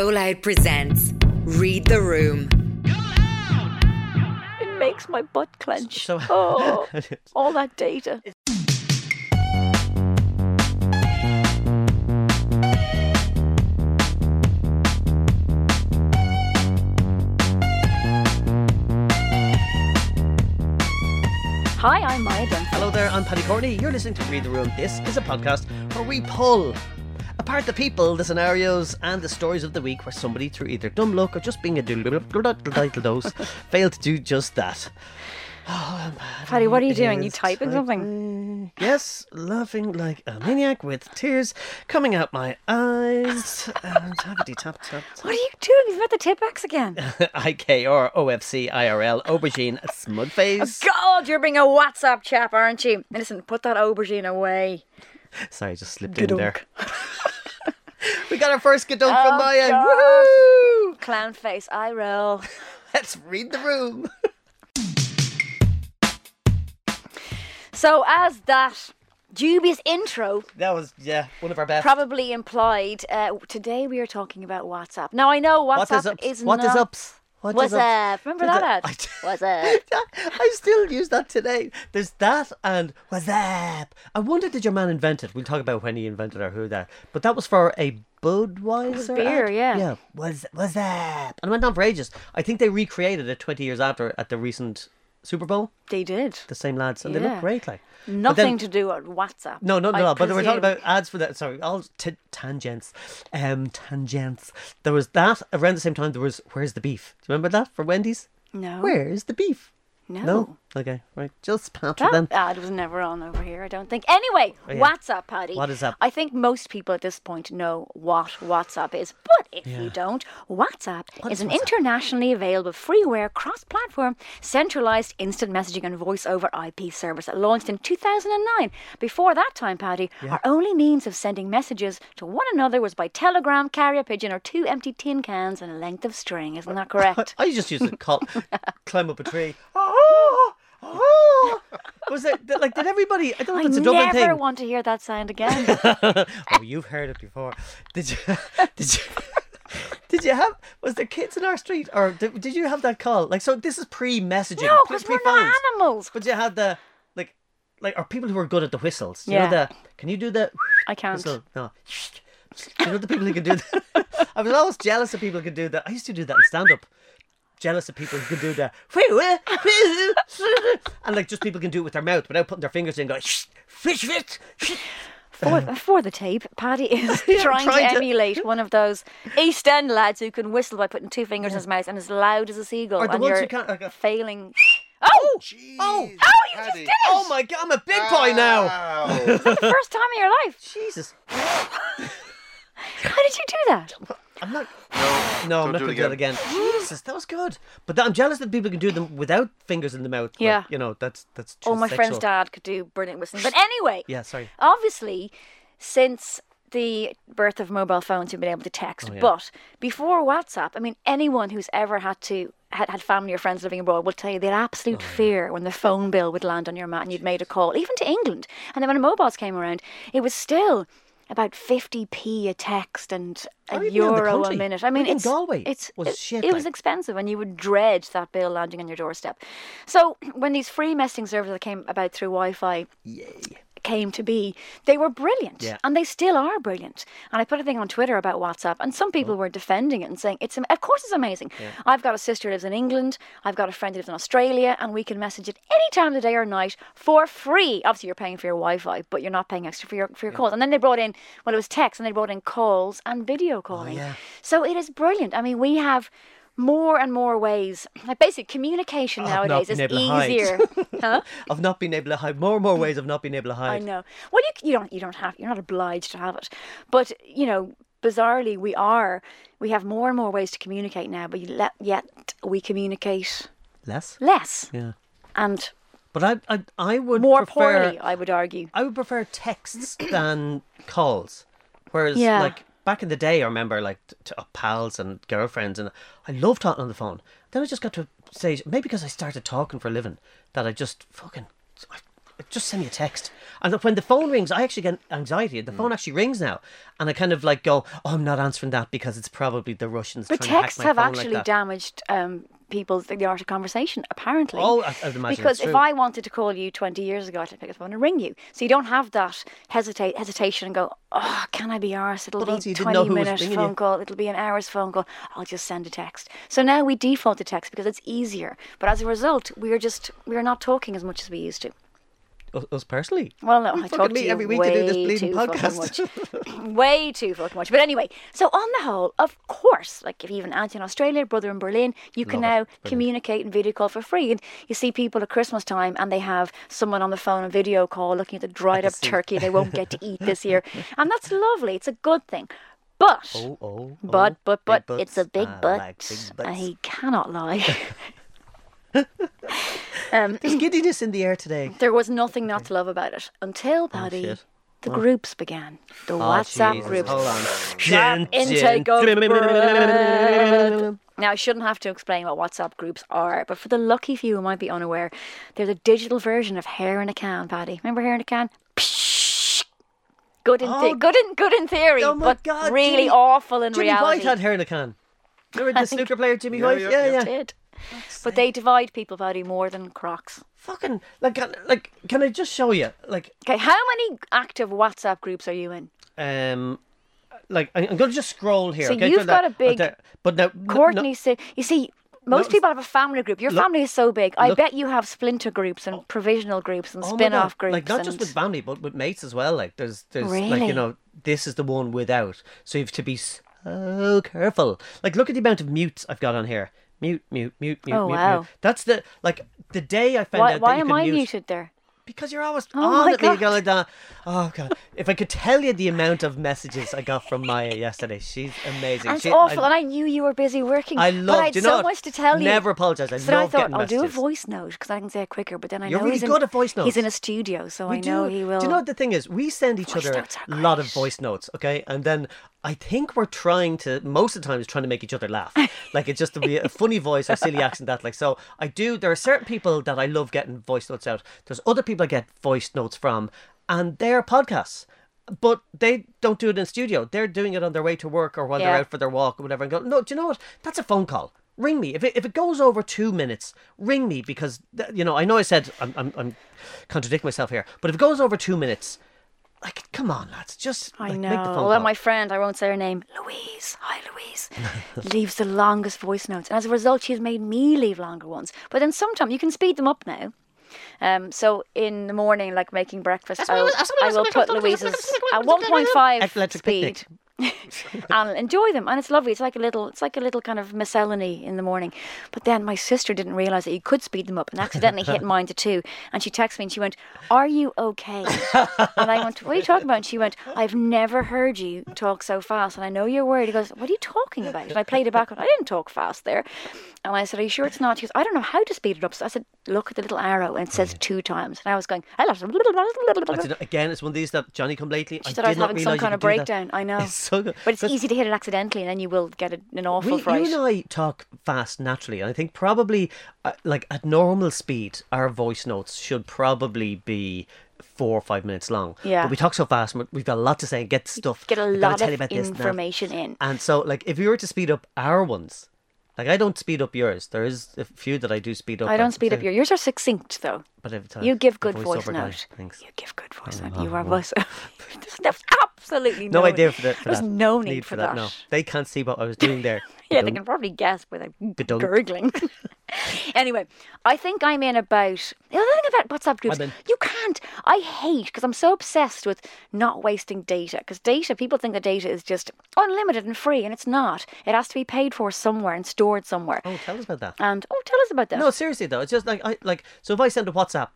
Go Loud presents Read the Room. It makes my butt clench. So- oh, all that data. Hi, I'm Maia Dunphy. Hello there, I'm Paddy Courtney. You're listening to Read the Room. This is a podcast where we pull apart the people, the scenarios, and the stories of the week where somebody, through either dumb luck or just being a doodle dose, failed to do just that. Oh, Paddy, what are you doing? You typing type- something? Yes, laughing like a maniac with tears coming out my eyes. And tappity tap tap. What are you doing? You've got the Tipp-Ex again. IK or OFC IRL aubergine smug face. God, you're being a WhatsApp chap, aren't you? Listen, put that aubergine away. Sorry, just slipped in there. We got our first gadunk from Oh, Maia. God. Woohoo! Clown face, I roll. Let's read the room. So, as that dubious intro That was yeah, one of our best. probably implied, uh, today we are talking about WhatsApp. Now, I know WhatsApp is ups? is What not. is ups? What What's up? Remember that I- What's up? I still use that today. There's that and what's up? I wonder did your man invent it? We'll talk about when he invented or who that. But that was for a Budweiser beer, ad? yeah. Yeah. Was was up? And it went on for ages. I think they recreated it 20 years after at the recent Super Bowl. They did. The same lads, and they look great. Like Nothing then- to do with WhatsApp. No, no, no, no. But we're talking about ads for that. Sorry, all t- tangents. Um, tangents. There was that around the same time. There was "Where's the beef?" Do you remember that for Wendy's? No. Where's the beef? No. Okay, right. Just pat That then. ad was never on over here, I don't think. Anyway, Oh, yeah. WhatsApp, Paddy. What is that? I think most people at this point know what WhatsApp is. But if you don't, WhatsApp What is is an WhatsApp? internationally available freeware cross platform centralized instant messaging and voice over IP service that launched in 2009. Before that time, Paddy, our only means of sending messages to one another was by telegram, carrier pigeon, or two empty tin cans and a length of string. Isn't that correct? I just used to call, climb up a tree. Oh, oh. Was it like? Did everybody? I don't know I if it's a Dublin never thing. want to hear that sound again. oh, you've heard it before. Did you? Did you? Did you have? Was there kids in our street, or did, did you have that call? Like, so this is pre-messaging, no, because we're not animals. But you had the like, like, are people who are good at the whistles? You Yeah. know the? Can you do the? I can't. Whistle? No. You know the people who can do that? I was always jealous of people who could do that. I used to do that in stand up. Jealous of people who can do that. And like just people can do it with their mouth without putting their fingers in going fish fish. For, for the tape, Paddy is Yeah, trying, trying to to- emulate one of those East End lads who can whistle by putting two fingers in his mouth and as loud as a seagull. Or the and ones you're who can't- like a- failing. Oh! Jeez, Oh! Oh, you just did it! Oh my god, I'm a big boy now. Is that the First time in your life. Jesus. How did you do that? I'm not no, No, I'm don't not do going it to do it again. Jesus, that was good. But that, I'm jealous that people can do them without fingers in the mouth. Like, Yeah. you know, that's that's. Oh, just my friend's dad could do brilliant whistling. But anyway, Yeah, sorry. obviously, since the birth of mobile phones, you've been able to text. Oh, yeah. But before WhatsApp, I mean, anyone who's ever had to had, had family or friends living abroad will tell you the Oh, absolute fear when the phone bill would land on your mat and you'd made a call, even to England. And then when mobiles came around, it was still about 50p a text and a Or even in the euro a minute. I mean, it's Galway it's was it, it was expensive and you would dread that bill landing on your doorstep. So when these free messaging services came about through Wi-Fi came to be, they were brilliant, Yeah. and they still are brilliant. And I put a thing on Twitter about WhatsApp, and some Oh. people were defending it and saying it's, of course, it's amazing. I've got a sister who lives in England, I've got a friend who lives in Australia, and we can message it any time of the day or night for free. Obviously, you're paying for your Wi-Fi, but you're not paying extra for your for your calls. And then they brought in, well, it was text, and they brought in calls and video oh, calling. Oh, yeah. So it is brilliant. I mean, we have. More and more ways, like basic communication not nowadays is being able to hide. easier. huh? Of not being able to hide. More and more ways of not being able to hide. I know. Well, you you don't you don't have you're not obliged to have it, but you know, bizarrely we are. We have more and more ways to communicate now, but let, yet we communicate Less? less Yeah. and But I, I, I would more prefer. poorly. I would argue. I would prefer texts than calls. Whereas, Yeah. like back in the day, I remember like t- t- uh, pals and girlfriends, and I loved talking on the phone. Then I just got to say maybe because I started talking for a living, that I just fucking. I, just send me a text. And when the phone rings, I actually get anxiety. Mm. The phone actually rings now, and I kind of like go, "Oh, I'm not answering that because it's probably the Russians." But trying to hack texts have like actually that." damaged um, people's the art of conversation. Apparently. Oh, I- I'd imagine Because if. I wanted to call you 20 years ago, I'd pick up the phone and ring you. So you don't have that hesitate hesitation and go, oh, can I be ours? It'll But be a 20 who was minute phone you. call. It'll be an hour's phone call. I'll just send a text. So now we default to text because it's easier. But as a result, we're just we're not talking as much as we used to. Us- personally. Well, no, We I talk to you every week way to do this bleeding too podcast. way too fucking much. But anyway, so on the whole, of course, like if you have an aunt in Australia, brother in Berlin, you can it. now Brilliant. communicate and video call for free. And you see people at Christmas time and they have someone on the phone and video call looking at the dried up turkey they won't get to eat this year. And that's lovely. It's a good thing. But Oh, oh, but oh, but but it's a big I but. like big and he cannot lie. um, There's giddiness in the air today. there was nothing not to love about it until Paddy. Oh, shit. the groups began. The Oh, WhatsApp Jesus, groups. Hold on. Sharp intake of bread. Now, I shouldn't have to explain what WhatsApp groups are, but for the lucky few who might be unaware, they're the digital version of hair in a can, Paddy. Remember hair in a can? Good in, the- Oh, good in good in theory, oh my but God, really Jimmy- awful in Jimmy reality. White had hair in a can. Remember I the snooker player Jimmy Yeah, White? yeah, Yeah, yeah. yeah. But they divide people, Paddy, more than Crocs. Fucking like, can, like, can I just show you? Like, Okay, how many active WhatsApp groups are you in? um, like I'm going to just scroll here. So okay, you've got that- a big- but, now no- Courtney said, you see, most No, people have a family group. Your look- family is so big. I look- bet you have splinter groups and provisional groups and Oh spin-off groups. Like not just with family, but with mates as well. Like there's there's like you know this is the one without. So you have to be so careful. Like look at the amount of mutes I've got on here. Mute, mute, mute, mute, Oh, mute, wow. mute. That's the like the day I found Why, out why am I mute muted there? Because you're always Oh on at me. You go God. like that. Oh god! If I could tell you the amount of messages I got from Maya yesterday, she's amazing. And it's She- awful, I, and I knew you were busy working. I love. I had you so know what? much to tell you. Never apologize. I So then I thought I'll do a voice note because I can say it quicker. But then I You're know really he's in, good at voice He's in a studio, so We I know do. he will. Do you know what the thing is? We send each Voice other a lot of voice notes, okay? And then I think we're trying to most of the time is trying to make each other laugh. like it's just to be a funny voice or silly accent that like so I do there are certain people that I love getting voice notes out. There's other people I get voice notes from and they're podcasts. But they don't do it in studio. They're doing it on their way to work or while they're out for their walk or whatever and go, No, do you know what? That's a phone call. Ring me. If it, if it goes over two minutes, ring me because, you know, I know I said I'm, I'm, I'm contradicting myself here, but if it goes over two minutes, like, come on, lads, just I like, know. make the phone Although call. my friend, I won't say her name, Louise, hi Louise, leaves the longest voice notes. And as a result, she's made me leave longer ones. But then sometimes you can speed them up now. Um, so in the morning, like making breakfast, I will, I will put Louise's at 1.5 Electric speed. picnic. and enjoy them and it's lovely. It's like a little it's like a little kind of miscellany in the morning. But then my sister didn't realize that you could speed them up and accidentally hit mine to two. And she texted me and she went are you okay? And I went what are you talking about? And she went I've never heard you talk so fast and I know you're worried. He goes what are you talking about? And I played it back and I didn't talk fast there. And I said are you sure it's not? She goes I don't know how to speed it up. So I said look at the little arrow and it says two times and I was going I know, again, it's one of these that Johnny come lately. she I thought I was not having some kind of that. breakdown I know It's so but it's easy to hit it accidentally, and then you will get an awful we, fright. You and I talk fast naturally, and I think probably, uh, like at normal speed, our voice notes should probably be four or five minutes long. Yeah. But we talk so fast, we've got a lot to say and get stuff. Get a lot tell you of about this information in. And so, like, if we were to speed up our ones, like I don't speed up yours. There is a few that I do speed up. I don't speed up your. Yours are succinct though. But every time You give good voice note. Thanks. You give good voice note. You are voice. There's absolutely No no, idea for that. For There's that. no need, for that. No, they can't see what I was doing there. Yeah, they can probably guess without Gadunk. gurgling. anyway, I think I'm in about the other thing about WhatsApp groups. You can't. I hate because I'm so obsessed with not wasting data. Because data, people think the data is just unlimited and free, and it's not. It has to be paid for somewhere and stored somewhere. Oh, tell us about that. And oh, tell us about that. No, seriously though, it's just like I like. So if I send a WhatsApp,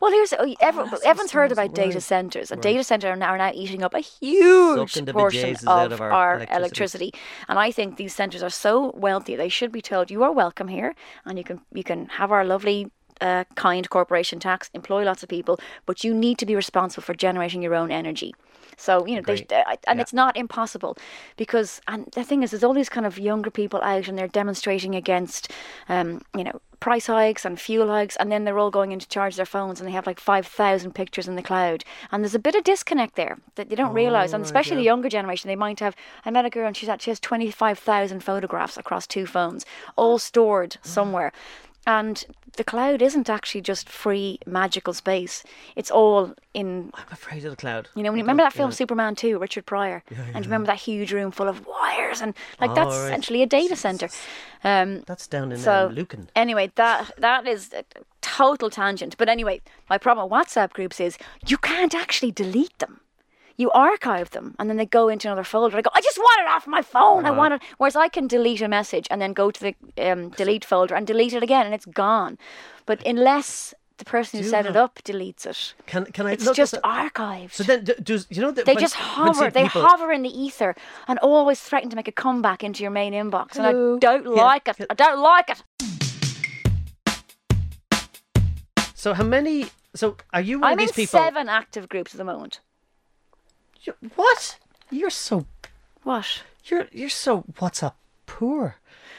Well, here's oh, that's everyone's heard about data centers, and right. data centers are now, are now eating up a huge portion of of our our electricity. electricity. And I think these centers are so wealthy; they should be told, "You are welcome here, and you can you can have our lovely." Uh, kind corporation tax, employ lots of people, but you need to be responsible for generating your own energy. So you know, they, uh, and Yeah. it's not impossible because and the thing is, there's all these kind of younger people out and they're demonstrating against, um, you know. Price hikes and fuel hikes, and then they're all going in to charge their phones, and they have like five thousand pictures in the cloud. And there's a bit of disconnect there that they don't realize, and right, especially the younger generation, they might have. I met a girl, and she's at, she has twenty five thousand photographs across two phones, all stored somewhere. And the cloud isn't actually just free magical space. It's all in I'm afraid of the cloud. you know, when you remember that film yeah. Superman 2, Richard Pryor, and you remember that huge room full of wires and like Oh, that's right. essentially a data center. Um, That's down in so um, Lucan. anyway, that that is a total tangent. But anyway, my problem with WhatsApp groups is you can't actually delete them. You archive them and then they go into another folder. I go, I just want it off my phone. I Uh-huh. want it. Whereas I can delete a message and then go to the um, delete folder and delete it again and it's gone. But unless the person who set it up deletes it, Can can I it's just archived. So then, does you know that They when- just hover. They people- hover in the ether and always threaten to make a comeback into your main inbox. And I don't Yeah. like it. I don't like it. So how many? So are you one I'm of these in seven active groups at the moment. You- what? You're so What? you're you're so WhatsApp poor.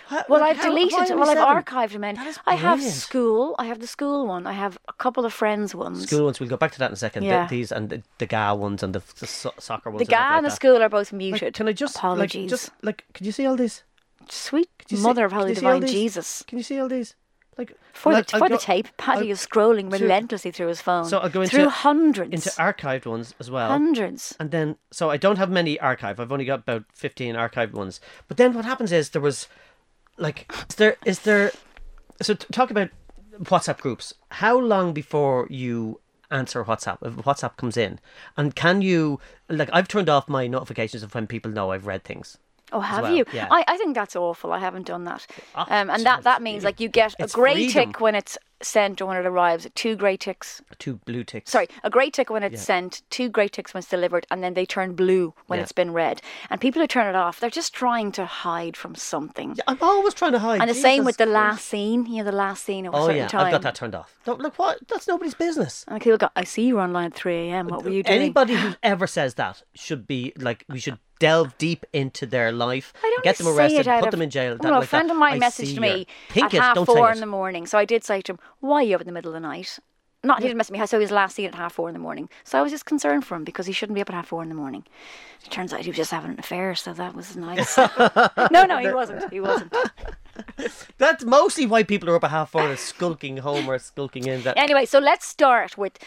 How- Well, like, I've how- deleted. Well, I've archived them. In. I have school. I have the school one. I have a couple of friends ones. School ones. We'll go back to that in a second. Th- Yeah. These and the, the GA ones and the, the so- soccer ones. The and GA like and the that. school are both Like, muted. can I just apologies? like just like? Can you see all these? Sweet Can you see- Mother of Holy you see all Divine? Jesus. Can you see all these? Like For the for the tape, Paddy I'll- is scrolling to- relentlessly through his phone. So I'll go through hundreds, into archived ones as well. hundreds. And then, so I don't have many archived. I've only got about fifteen archived ones. But then, what happens is there was, like, is there is there? So t- talk about WhatsApp groups. How long before you answer WhatsApp if WhatsApp comes in, and can you like? I've turned off my notifications of when people know I've read things. Oh, have well, you? yeah. I, I think that's awful. I haven't done that. Ah, um, and that, that it's- means like you get a grey freedom. tick when it's sent or when it arrives, two grey ticks. Two blue ticks. Sorry, a grey tick when it's Yeah. sent, two grey ticks when it's delivered, and then they turn blue when Yeah. it's been read. And people who turn it off, they're just trying to hide from something. I'm always trying to hide. and the same with the Christ. last scene, you know, the last scene of a Oh certain yeah, time. I've got that turned off. Don't look what. That's nobody's business. And people go, I see you were online at 3 a.m. What were you doing? Anybody who ever says that should be like we should delve deep into their life, I don't get them arrested, put of- them in jail. Well, that, a like friend that. of mine I messaged me at half four in the morning. So I did say to him, "Why are you up in the middle of the night?" Not he didn't message me. So saw his last seen at half four in the morning. So I was just concerned for him because he shouldn't be up at half four in the morning. It turns out he was just having an affair, so that was nice. no, no, he wasn't. He wasn't. That's mostly why people are up at half four, is skulking home or skulking in. That Anyway, so let's start with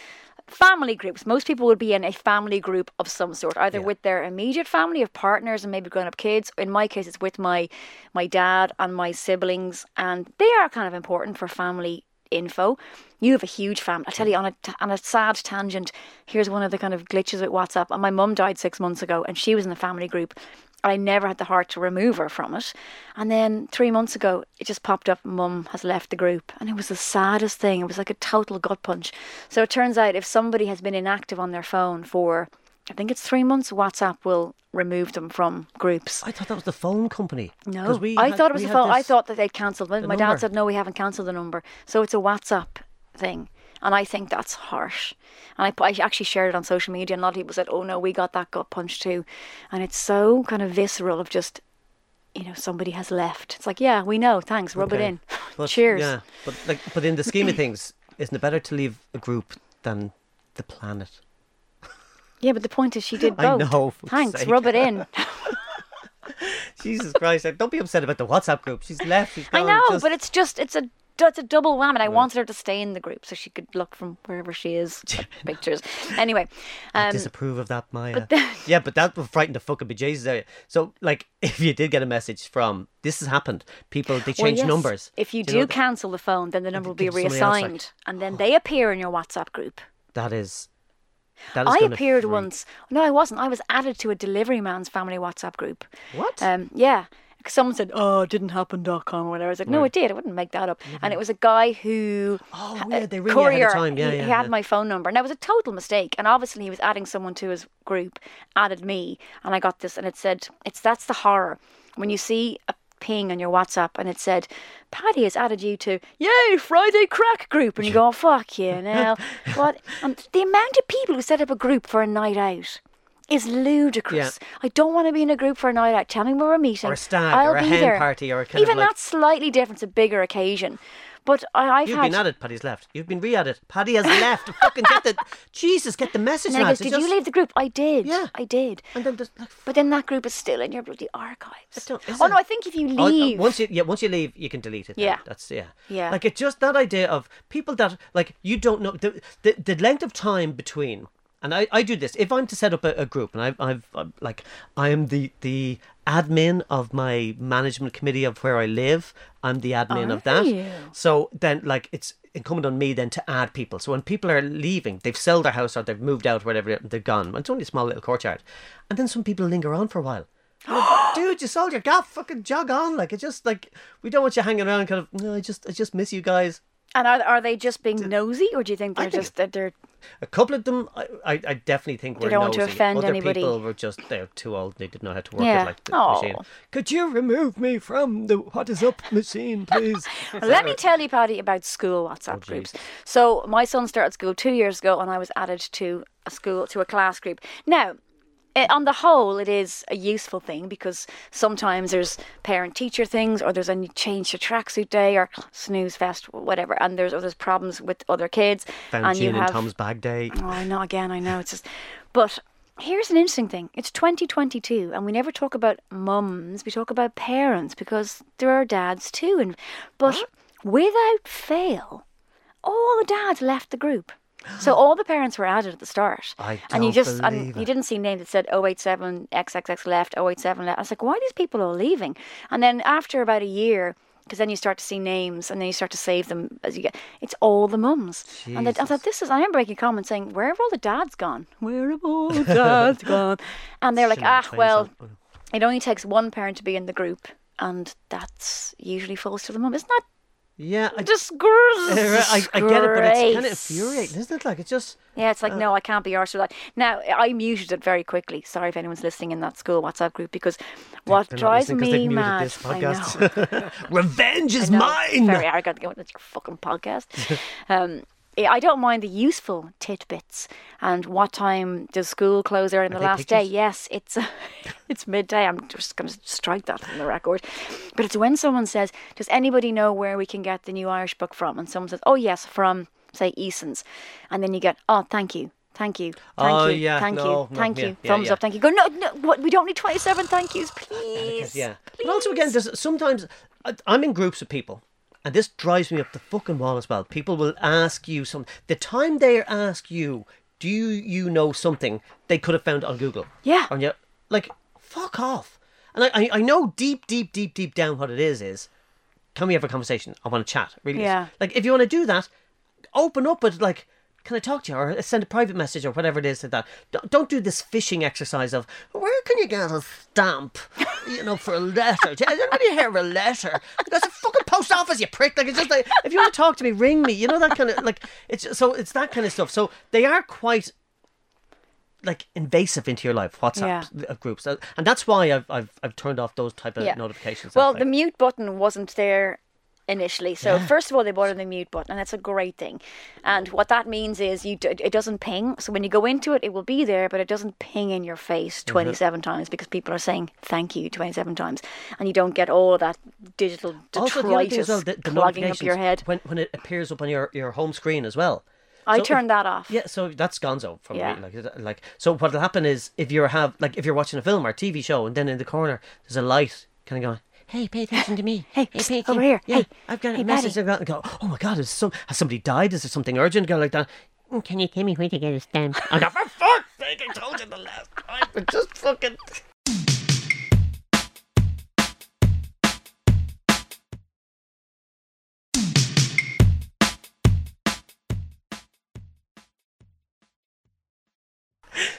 family groups. Most people would be in a family group of some sort, either Yeah. with their immediate family of partners and maybe grown up kids. In my case, it's with my my dad and my siblings, and they are kind of important for family info. You have a huge family. I tell you, on a on a sad tangent, here's one of the kind of glitches with WhatsApp. And my mum died six months ago, and she was in the family group. I never had the heart to remove her from it. And then three months ago, it just popped up, Mum has left the group. And it was the saddest thing. It was like a total gut punch. So it turns out if somebody has been inactive on their phone for, I think it's three months, WhatsApp will remove them from groups. I thought that was the phone company. No, we I had- thought it was the phone. I thought that they'd cancelled. My number. dad said, no, we haven't cancelled the number. So it's a WhatsApp thing. And I think that's harsh. And I, I actually shared it on social media, and a lot of people said, oh no, we got that gut punch too. And it's so kind of visceral of just, you know, somebody has left. It's like, yeah, we know, thanks, rub it in. But, Cheers. Yeah, but like, but in the scheme of things, isn't it better to leave a group than the planet? Yeah, but the point is she did I both. know, for Thanks, sake. rub it in. Jesus Christ! Don't be upset about the WhatsApp group. She's left. She's I know, just- but it's just, it's a it's a double whammy. I wanted her to stay in the group so she could look from wherever she is pictures. Anyway, I um, disapprove of that, Maia. yeah, but that would frighten the fucking bejesus out of you. So, like, if you did get a message from this has happened, people they Well, change yes, numbers. If you Do do know cancel the phone, then the number will be else, like- reassigned, and then they appear in your WhatsApp group. that is. I appeared freak- once. No, I wasn't. I was added to a delivery man's family WhatsApp group. What? Um, yeah. Someone said, "Oh, it didn't happen." happen.com or whatever." I was like, "No, it did. I wouldn't make that up." And it was a guy who, Oh, yeah, they ring you ahead courier. of time. Yeah, he, yeah, he had yeah. my phone number, and that was a total mistake. And obviously, he was adding someone to his group, added me, and I got this, and it said, "It's that's the horror when you see a ping on your WhatsApp, and it said." Paddy has added you to Yay Friday Crack group, and you go, oh, "Fuck you now!" what? And the amount of people who set up a group for a night out, is ludicrous. I don't want to be in a group for a night out. Tell me where we're meeting. Or a stag, I'll or a hen there. party, or a kind of Even like- that's slightly different. It's a bigger occasion. But I, I've You've had. been at it. Paddy's left. You've been re at it. Paddy has left. Fucking get the Jesus. Get the message, and then he goes, It Did you leave the group? I did. Yeah. I did. And then there's like, But then that group is still in your bloody archives. don't- Oh it? no, I think if you Oh, uh, leave. once you yeah, once you leave, you can delete it. then. Yeah. that's yeah, Yeah. Like it's just that idea of people that like you don't know the the, the length of time between. And I, I do this if I'm to set up a, a group, and I've, I've I'm, like I am the the admin of my management committee of where I live. I'm the admin of that. you? So then, like, it's incumbent on me then to add people. So when people are leaving, they've sold their house or they've moved out, whatever, they're gone. It's only a small little courtyard, and then some people linger on for a while. Like, Dude, you sold your gaff. Fucking jog on. Like it's just like we don't want you hanging around. Kind of. No, I just, I just miss you guys. And are, are they just being nosy, or do you think they're think- just that they're A couple of them, I, I, I definitely think were don't want to nosy. offend Other anybody. people were just they're too old. They didn't know how to work Yeah. it like the Aw. machine. Could you remove me from the what is up machine, please? Well, Let me tell you, Paddy, about school WhatsApp oh, jeez. groups. So my son started school two years ago, and I was added to a school to a class group. Now, eh, on the whole, it is a useful thing because sometimes there's parent-teacher things, or there's a change to tracksuit day, or snooze fest, whatever, and there's or there's problems with other kids, Found and you have Tom's bag day. Oh, I know again. I know it's just, but here's an interesting thing. It's 2022, and we never talk about mums. We talk about parents because there are dads too. And but without fail, all the dads left the group. So all the parents were added at the start, I and you just and you didn't see names that said 087 XXX left, 087 left. I was like, why are these people all leaving? And then after about a year, because then you start to see names and then you start to save them as you get. It's all the mums. And I, I thought this is. I am breaking comments saying, where have all the dads gone? Where have all the dads gone? And they're like, ah, well, it only takes one parent to be in the group, and that's usually falls to the mum. Isn't that Yeah, I disgrace? I, I get it, but it's kind of infuriating, isn't it? Like it's just Yeah, it's like, no, I can't be arsed with that. Now, I muted it very quickly. Sorry if anyone's listening in that school WhatsApp group because what drives listening 'cause they've me mad. this I know. Revenge is mine. Very arrogant. Going, That's your fucking podcast. um, I don't mind the useful tidbits and what time does school close early in the last day. Yes, it's it's midday. I'm just going to strike that from the record. But it's when someone says, "Does anybody know where we can get the new Irish book from?" and someone says, "Oh yes, from say Eason's," and then you get, "Oh, thank you." Thank you. Thank Oh, you. yeah, Thank no, you. no, Thank yeah, you. yeah, Thumbs up. Thank you. Go. No, no. What? We don't need twenty-seven. Thank yous, uh, please. Yeah, but also again, there's sometimes uh, I'm in groups of people, and this drives me up the fucking wall as well. People will ask you some. The time they ask you, do you you know something they could have found on Google? Yeah. and you like fuck off. And I, I I know deep deep deep deep down what it is is. Can we have a conversation? I want to chat. Really, Yeah. Like if you want to do that, open up with like. Can I talk to you or send a private message or whatever it is like that? Don't, don't do this fishing exercise of where can you get a stamp, you know, for a letter? Does anybody hear of a letter? That's a fucking post office, you prick. Like it's just like if you want to talk to me, ring me. You know that kind of like it's so it's that kind of stuff. So they are quite like invasive into your life. WhatsApp uh, groups, Uh, and that's why I've I've I've turned off those type of Yeah. notifications. Well, the mute button wasn't there initially. So first of all, they bought in the mute button, and that's a great thing. And what that means is you d- it doesn't ping. So when you go into it, it will be there, but it doesn't ping in your face Mm-hmm. 27 times because people are saying thank you 27 times, and you don't get all of that digital also detritus well, the, the clogging up your head. when when it appears up on your your home screen as well. I So if- turned that off. Yeah, so that's gonzo from Yeah. me. Like, like, so what'll happen is if you have like if you're watching a film or TV show, and then in the corner there's a light kind of going. Hey, pay attention to me. Hey, pay psst, attention. over here. Yeah, Hey, I've got hey, a message. I've got, go, oh my God, is some, has somebody died? Is there something urgent? Go like that. "Mm, Can you tell me where to get a stamp? I go, for fuck's sake, I told you the last time. But just fucking.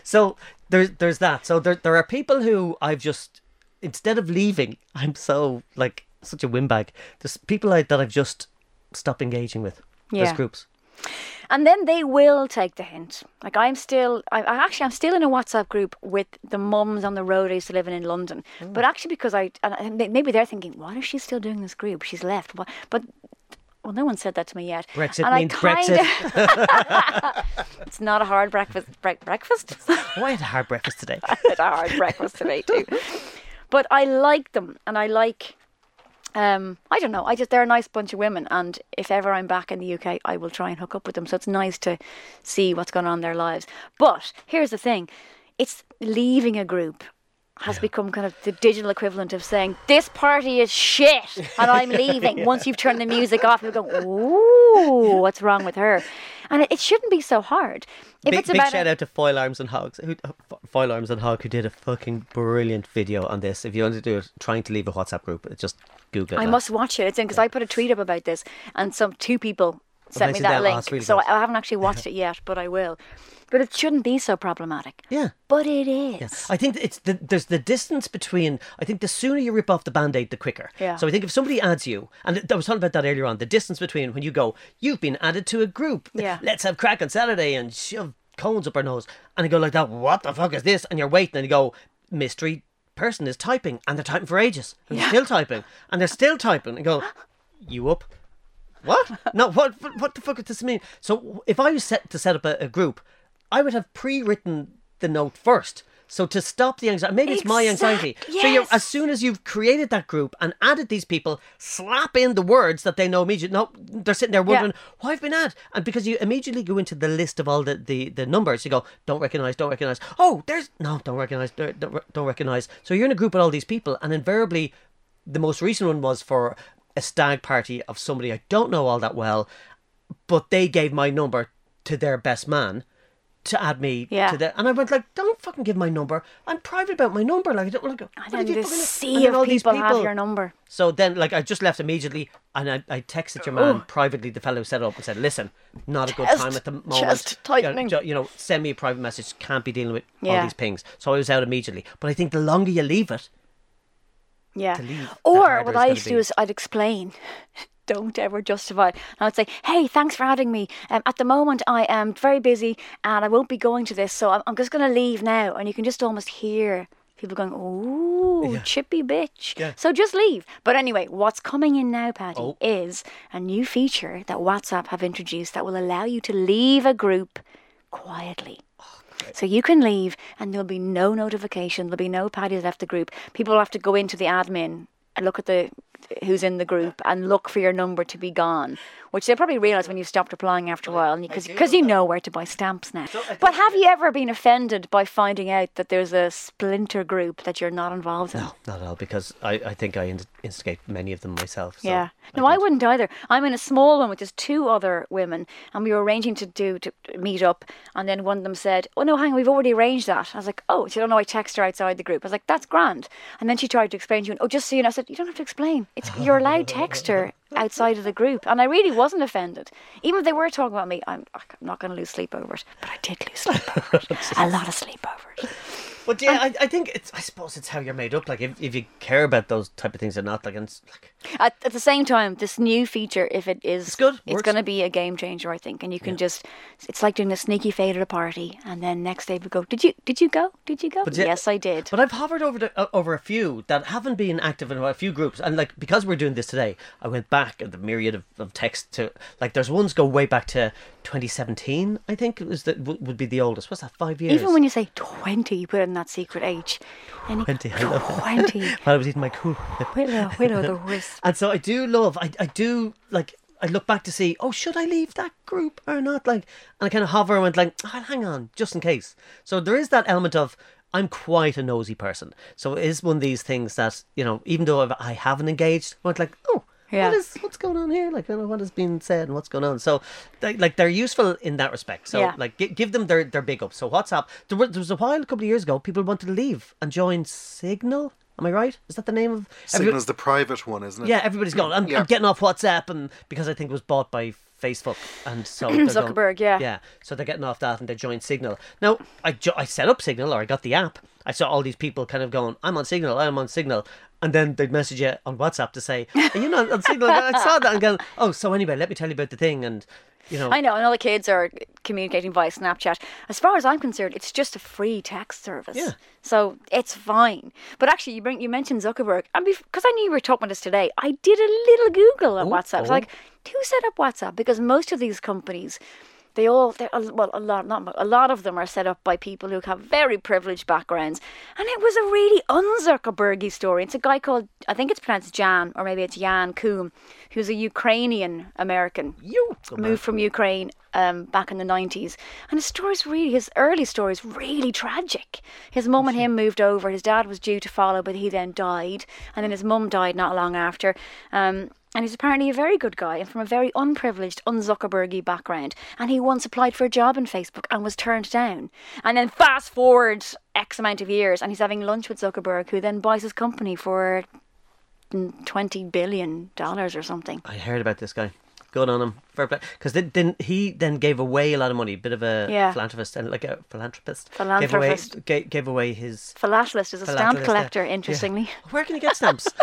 So there's there's that. So there there are people who I've just instead of leaving, I'm so like such a windbag. There's people I, that I've just stopped engaging with. Yeah. There's groups. And then they will take the hint. Like I'm still, I, I actually, I'm still in a WhatsApp group with the mums on the road I used to live in in London. Mm. But actually, because I, and maybe they're thinking, why is she still doing this group? She's left. Why? But Well, no one said that to me yet. Brexit and means I kind Brexit. it's not a hard breakfast. Bre- breakfast? Oh, I had a hard breakfast today. it's a hard breakfast today too. But I like them, and I like. Um, I don't know. I just they're a nice bunch of women, and if ever I'm back in the UK, I will try and hook up with them. So it's nice to see what's going on in their lives. But here's the thing: it's leaving a group has become kind of the digital equivalent of saying this party is shit and I'm leaving. Once you've turned the music off, you go, ooh, what's wrong with her? And it, it shouldn't be so hard. If big it's big about shout a- out to Foil Arms and Hogs. Who, uh, Foil Arms and Hog, who did a fucking brilliant video on this. If you want to do it, trying to leave a WhatsApp group, just Google it. I lad. must watch it. It's in because I put a tweet up about this, and some two people sent me that link. really so good. I haven't actually watched it yet, but I will. But it shouldn't be so problematic. Yeah. But it is. I think it's the, there's the distance between. I think the sooner you rip off the band aid, the quicker. Yeah. So I think if somebody adds you, and I was talking about that earlier on, the distance between when you go, you've been added to a group. Yeah. Let's have crack on Saturday and shove cones up our nose, and you go like that. What the fuck is this? And you're waiting, and you go, mystery person is typing, and they're typing for ages, and they're still typing, and they're still typing, and go, you up? What? No, what? What the fuck does this mean? So if I was set to set up a, a group, I would have pre-written the note first. So to stop the anxiety, maybe it's my anxiety. Exact- So you, yes. as soon as you've created that group and added these people, slap in the words that they know immediately. No, they're sitting there wondering why I've been added, and because you immediately go into the list of all the, the, the numbers, you go don't recognize, don't recognize. Oh, there's no, don't recognize, don't, don't, don't recognize. So you're in a group with all these people, and invariably, the most recent one was for a stag party of somebody I don't know all that well, but they gave my number to their best man to add me Yeah. to the and I went like, don't fucking give my number. I'm private about my number. Like I don't like. And then this sea then all of these people, have your number. So then, like, I just left immediately, and I, I texted your man privately, the fellow who set up, and said, "Listen, not a good Chest- time at the moment. chest You know, tightening. You know, send me a private message. Can't be dealing with all these pings." So I was out immediately. But I think the longer you leave it, Yeah. to leave, Or what I used to do is I'd explain. Don't ever justify. And I'd say, hey, thanks for adding me. Um, at the moment, I am very busy and I won't be going to this, so I'm, I'm just going to leave now. And you can just almost hear people going, ooh, chippy bitch. Yeah. So just leave. But anyway, what's coming in now, Paddy, Oh. is a new feature that WhatsApp have introduced that will allow you to leave a group quietly. So you can leave and there'll be no notification. There'll be no Paddy's left the group. People will have to go into the admin and look at the who's in the group and look for your number to be gone, which they'll probably realise when you've stopped replying after a while because because you know where to buy stamps now. But have you ever been offended by finding out that there's a splinter group that you're not involved in? no, not at all, because I, I think I in- instigate many of them myself. So Yeah. No, I don't. wouldn't either. I'm in a small one with just two other women, and we were arranging to do to meet up. And then one of them said, "Oh no, hang on, we've already arranged that." I was like, "Oh," she don't know. I text her outside the group. I was like, "That's grand." And then she tried to explain to me, "Oh, just so you know," I said, "You don't have to explain. It's you're allowed text her outside of the group." And I really wasn't offended, even if they were talking about me. I'm, I'm not going to lose sleep over it, but I did lose sleep over it. a lot of sleep over it. But yeah, I, I think it's. I suppose it's how you're made up. Like if, if you care about those type of things or not, like, and it's like At, at the same time, this new feature, if it is, It's good, It's going to be a game changer, I think. And you can just, it's like doing a sneaky fade at a party, and then next day we go, did you, did you go, did you go? But yeah- yes, I did. But I've hovered over the, uh, over a few that haven't been active in a few groups, and like because we're doing this today, I went back at the myriad of, of text to like there's ones go way back to 2017. I think it was that would would be the oldest. What's that? Five years. Even when you say twenty, you put in that secret age. And you go, 20, I love it. Twenty. While I was eating my cool. Willow, willow the wisp. And so I do love. I I do like. I look back to see. Oh, should I leave that group or not? Like, and I kind of hover and went like, oh, hang on, just in case. So there is that element of. I'm quite a nosy person, so it is one of these things that you know, even though I've, I haven't engaged, I'm like, oh, Yeah. what is what's going on here? Like, you know, what has been said and what's going on? So, they, like, they're useful in that respect. So, Yeah. like, gi- give them their their big up. So, WhatsApp. There, were, there was a while a couple of years ago, people wanted to leave and join Signal. Am I right? Is that the name of every- Signal's the private one, isn't it? yeah, everybody's going. I'm, Yeah. I'm getting off WhatsApp, and because I think it was bought by Facebook, and so they're going- Zuckerberg, yeah. yeah. So they're getting off that, and they joined Signal. Now, I jo- I set up Signal, or I got the app. I saw all these people kind of going, "I'm on Signal, I'm on Signal," and then they'd message you on WhatsApp to say, "Are you not on Signal?" I saw that and going, "Oh, so anyway, let me tell you about the thing." And you know. I know, and all the kids are communicating via Snapchat. As far as I'm concerned, it's just a free text service. Yeah. So it's fine. But actually, you bring you mentioned Zuckerberg, and because I knew you were talking about this today, I did a little Google on Oh, WhatsApp. Oh. like, who set up WhatsApp? Because most of these companies. They all, well, a lot, not a lot of them are set up by people who have very privileged backgrounds, and it was a really un-Zuckerbergy story. It's a guy called, I think it's pronounced Jan, or maybe it's Jan Koum, who's a Ukrainian American You moved from Ukraine um, back in the 90s. And his story's really, his early story is really tragic. His mum and him moved over. His dad was due to follow, but he then died. And then his mum died not long after. Um, and he's apparently a very good guy and from a very unprivileged, un-Zuckerbergy background. And he once applied for a job in Facebook and was turned down. And then fast forward X amount of years and he's having lunch with Zuckerberg, who then buys his company for mm, $20 billion or something. I heard about this guy. Good on him. Fair play. Because then, then he then gave away a lot of money. a Bit of a Yeah. philanthropist and like a philanthropist. Philanthropist. Gave away, gave, gave away his. Philatelist is a stamp yeah. collector, Yeah. interestingly. Where can you get stamps?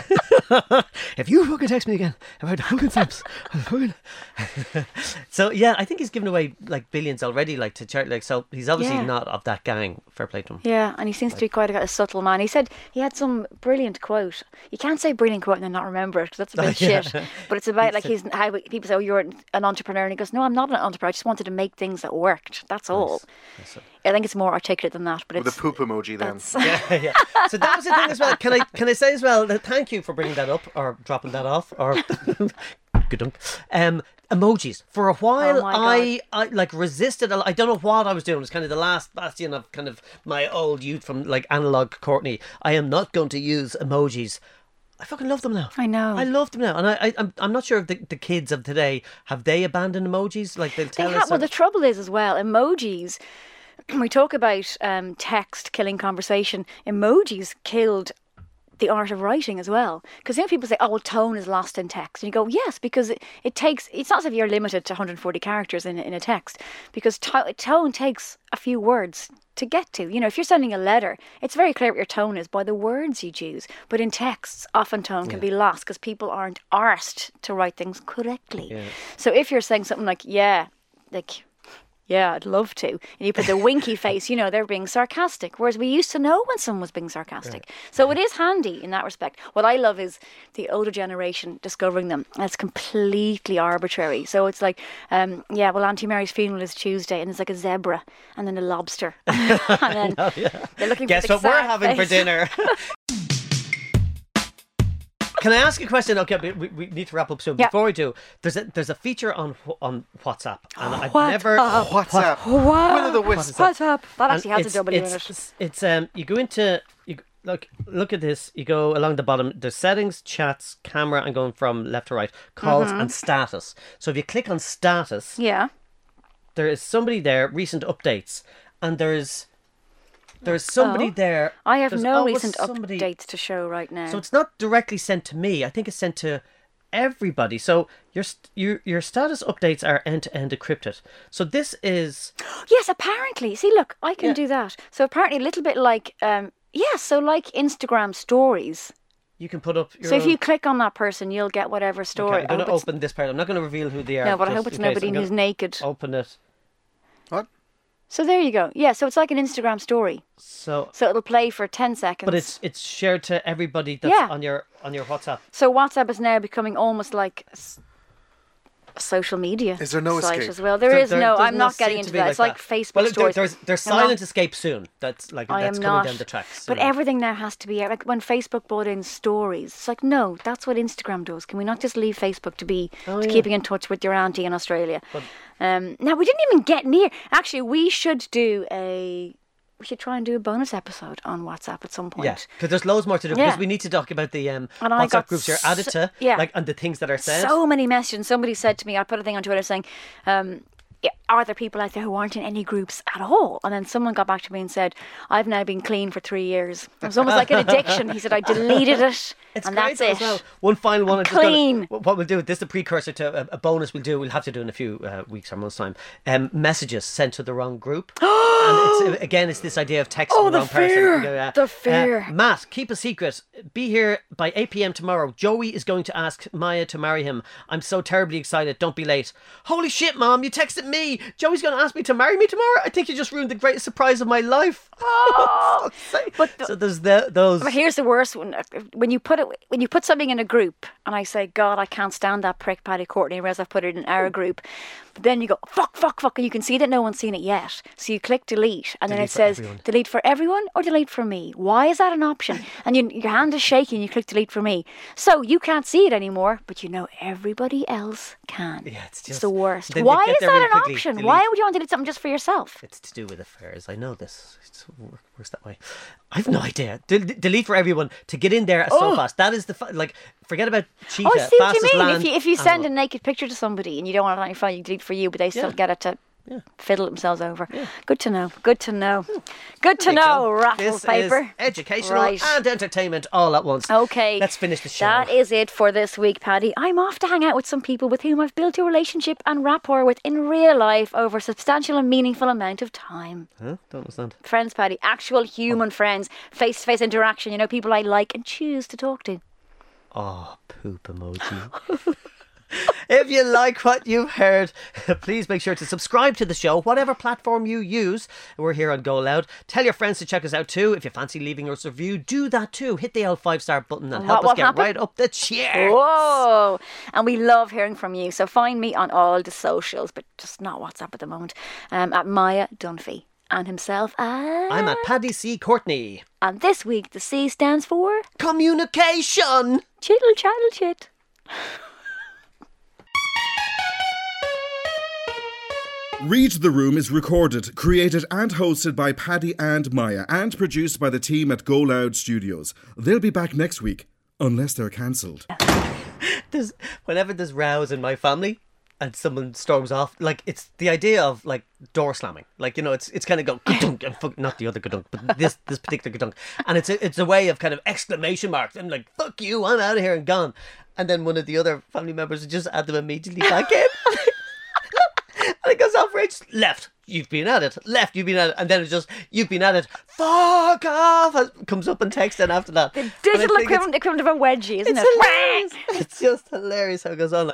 if you fucking text me again about fucking stamps, I'm fucking- so yeah, I think he's given away like billions already, like to charity. Like so, he's obviously Yeah. not of that gang. Fair play to him. Yeah, and he seems to be quite a, a subtle man. He said he had some brilliant quote. You can't say brilliant quote and then not remember it 'cause that's a bit oh, yeah. shit. But it's about like he's how people say, "Oh, you're an entrepreneur," and he goes, "No, I'm not an entrepreneur. I just wanted to make things that worked. That's all." I think it's more articulate than that, but With a it's poop emoji then. yeah, yeah. So that was the thing as well. Can I can I say as well that thank you for bringing that up or dropping that off or good dunk. Um, emojis. For a while, Oh I, I like resisted. I don't know what I was doing. It was kind of the last bastion of kind of my old youth from like analog Courtney. I am not going to use emojis. I fucking love them now. I know. I love them now, and I, I I'm I'm not sure if the, the kids of today have they abandoned emojis. Like they'll tell have, us. well, the trouble is as well, emojis. We talk about um, text killing conversation. Emojis killed the art of writing as well. Because you know, people say, "Oh, well, tone is lost in text," and you go, "Yes," because it, it takes. It's not as if you're limited to 140 characters in a- in a text, because to- tone takes a few words to get to. You know, if you're sending a letter, it's very clear what your tone is by the words you choose. But in texts, often tone can be lost because people aren't arsed to write things correctly. So if you're saying something like, "Yeah," like yeah, I'd love to. And you put the winky face, you know, they're being sarcastic. Whereas we used to know when someone was being sarcastic. So it is handy in that respect. What I love is the older generation discovering them. And it's completely arbitrary. So it's like, um, yeah, well, Auntie Mary's funeral is Tuesday, and it's like a zebra and then a lobster. and then they're looking Guess for the what we're having for dinner? Can I ask a question? Okay, we, we- we need to wrap up soon. Yeah. Before we do, there's a there's a feature on on WhatsApp, and I've WhatsApp. never. What's up? Wow. Will o' the wisp. WhatsApp. up? That and actually has a it's, W in it's, it. It's, it's um you go into you look look at this. You go along the bottom. There's settings, chats, camera, and going from left to right. Calls Mm-hmm. and status. So if you click on status, Yeah. there is somebody there. Recent updates, and there's there's somebody Oh. there. I have there's no recent somebody- updates to show right now. So it's not directly sent to me. I think it's sent to everybody. So your your your status updates are end to end encrypted. So this is Yes, apparently. See, look, I can Yeah. do that. So apparently, a little bit like, um, yeah, so like Instagram stories. you can put up. Your So if you click on that person, you'll get whatever Okay, story. I'm going to open this part. I'm not going to reveal who they are. No, but I hope it's nobody who's naked. Open it. What? So there you go. Yeah, so it's like an Instagram story. So, So it'll play for ten seconds. but it's it's shared to everybody that's Yeah. on your on your WhatsApp. so WhatsApp is now becoming almost like s- social media. Is there no site escape? as well? there is no. I'm not getting into be that. It's like that. Facebook Well, there- stories. there's there's I'm not- silent escape soon. That's like I that's am coming not. down the tracks. But soon. everything now has to be like when Facebook brought in stories. It's like no, that's what Instagram does. Can we not just leave Facebook to be Oh, to yeah. keeping in touch with your auntie in Australia? um, now we didn't even get near. Actually, we should do a. We should try and do a bonus episode on WhatsApp at some point. Yeah, because there's loads more to do. Yeah. Because we need to talk about the um, WhatsApp groups you're added to, yeah. like and the things that are said. So many messages. Somebody said to me, I put a thing on Twitter saying, um, yeah, are there people out there who aren't in any groups at all? And then someone got back to me and said, I've now been clean for three years. It was almost like an addiction. He said, I deleted it It's and that's it. well. One final one. I'm just gonna- clean. what we'll do, this is the precursor to a, a bonus we'll do. We'll have to do in a few uh, weeks or months' time. Um, messages sent to the wrong group. and it's, uh, again, it's this idea of texting Oh, the wrong fear. person. Yeah. The Uh, fear. Matt, keep a secret. Be here by 8 p.m. tomorrow. Joey is going to ask Maia to marry him. I'm so terribly excited. Don't be late. Holy shit, Mom, you texted me. Joey's going to ask me to marry me tomorrow. I think you just ruined the greatest surprise of my life. Oh. but so there's the, those. But here's the worst one: when you put it, when you put something in a group, and I say, "God, I can't stand that prick, Paddy Courtney," whereas I've put it in our hmm. group. But then you go, "Fuck, fuck, fuck," and you can see that no one's seen it yet. So you click delete, and then it says, everyone. "Delete for everyone" or "Delete for me." Why is that an option? And you, your hand is shaking. You click delete for me, so you can't see it anymore, but you know everybody else can. Yeah, it's just- the worst. Why is that really an quickly. option? Why would you want to delete something just for yourself? It's to do with affairs. I know this. It works that way. I've no idea. Del- delete for everyone to get in there so oh. fast. That is the fa- like. Forget about cheetah. Oh, I see what you mean. If you if you send a naked picture to somebody and you don't want it on your phone, you delete for you, but they still Yeah. get it to Yeah. fiddle themselves over. Good to know. Good to know. Hmm. Good to know. go. Raffle this paper. Is educational Right. and entertainment all at once. Okay. Let's finish the show. That is it for this week, Paddy. I'm off to hang out with some people with whom I've built a relationship and rapport with in real life over a substantial and meaningful amount of time. Huh? Don't understand. Friends, Paddy, actual human oh. friends, face to face interaction, you know, people I like and choose to talk to. Oh, poop emoji. if you like what you've heard, please make sure to subscribe to the show, whatever platform you use. We're here on Go Loud. Tell your friends to check us out too. If you fancy leaving us a review, do that too. Hit the L five star button and help What- us get happened? right up the chair. Whoa! And we love hearing from you. So find me on all the socials, but just not WhatsApp at the moment, um, at Maia Dunphy. And himself at... I'm at Paddy C. Courtney. And this week, the C stands for... Communication. Chittle chattle chit. Read the Room is recorded, created, and hosted by Paddy and Maia, and produced by the team at Go Loud Studios. They'll be back next week, unless they're cancelled. There's, whenever there's rows in my family and someone storms off, like it's the idea of like door slamming. Like you know, it's it's kind of go "Ka-dunk," and fuck, not the other gadunk, but this this particular gadunk, and it's a, it's a way of kind of exclamation marks. I'm like, fuck you, I'm out of here and gone. And then one of the other family members would just add them immediately back in. And it goes off Rich left. You've been at it. Left. You've been at it. And then it's just you've been at it. Fuck off. It comes up in text then after that. The And digital equivalent, equivalent of a wedgie, isn't it's it? hilarious. it's just hilarious how it goes on.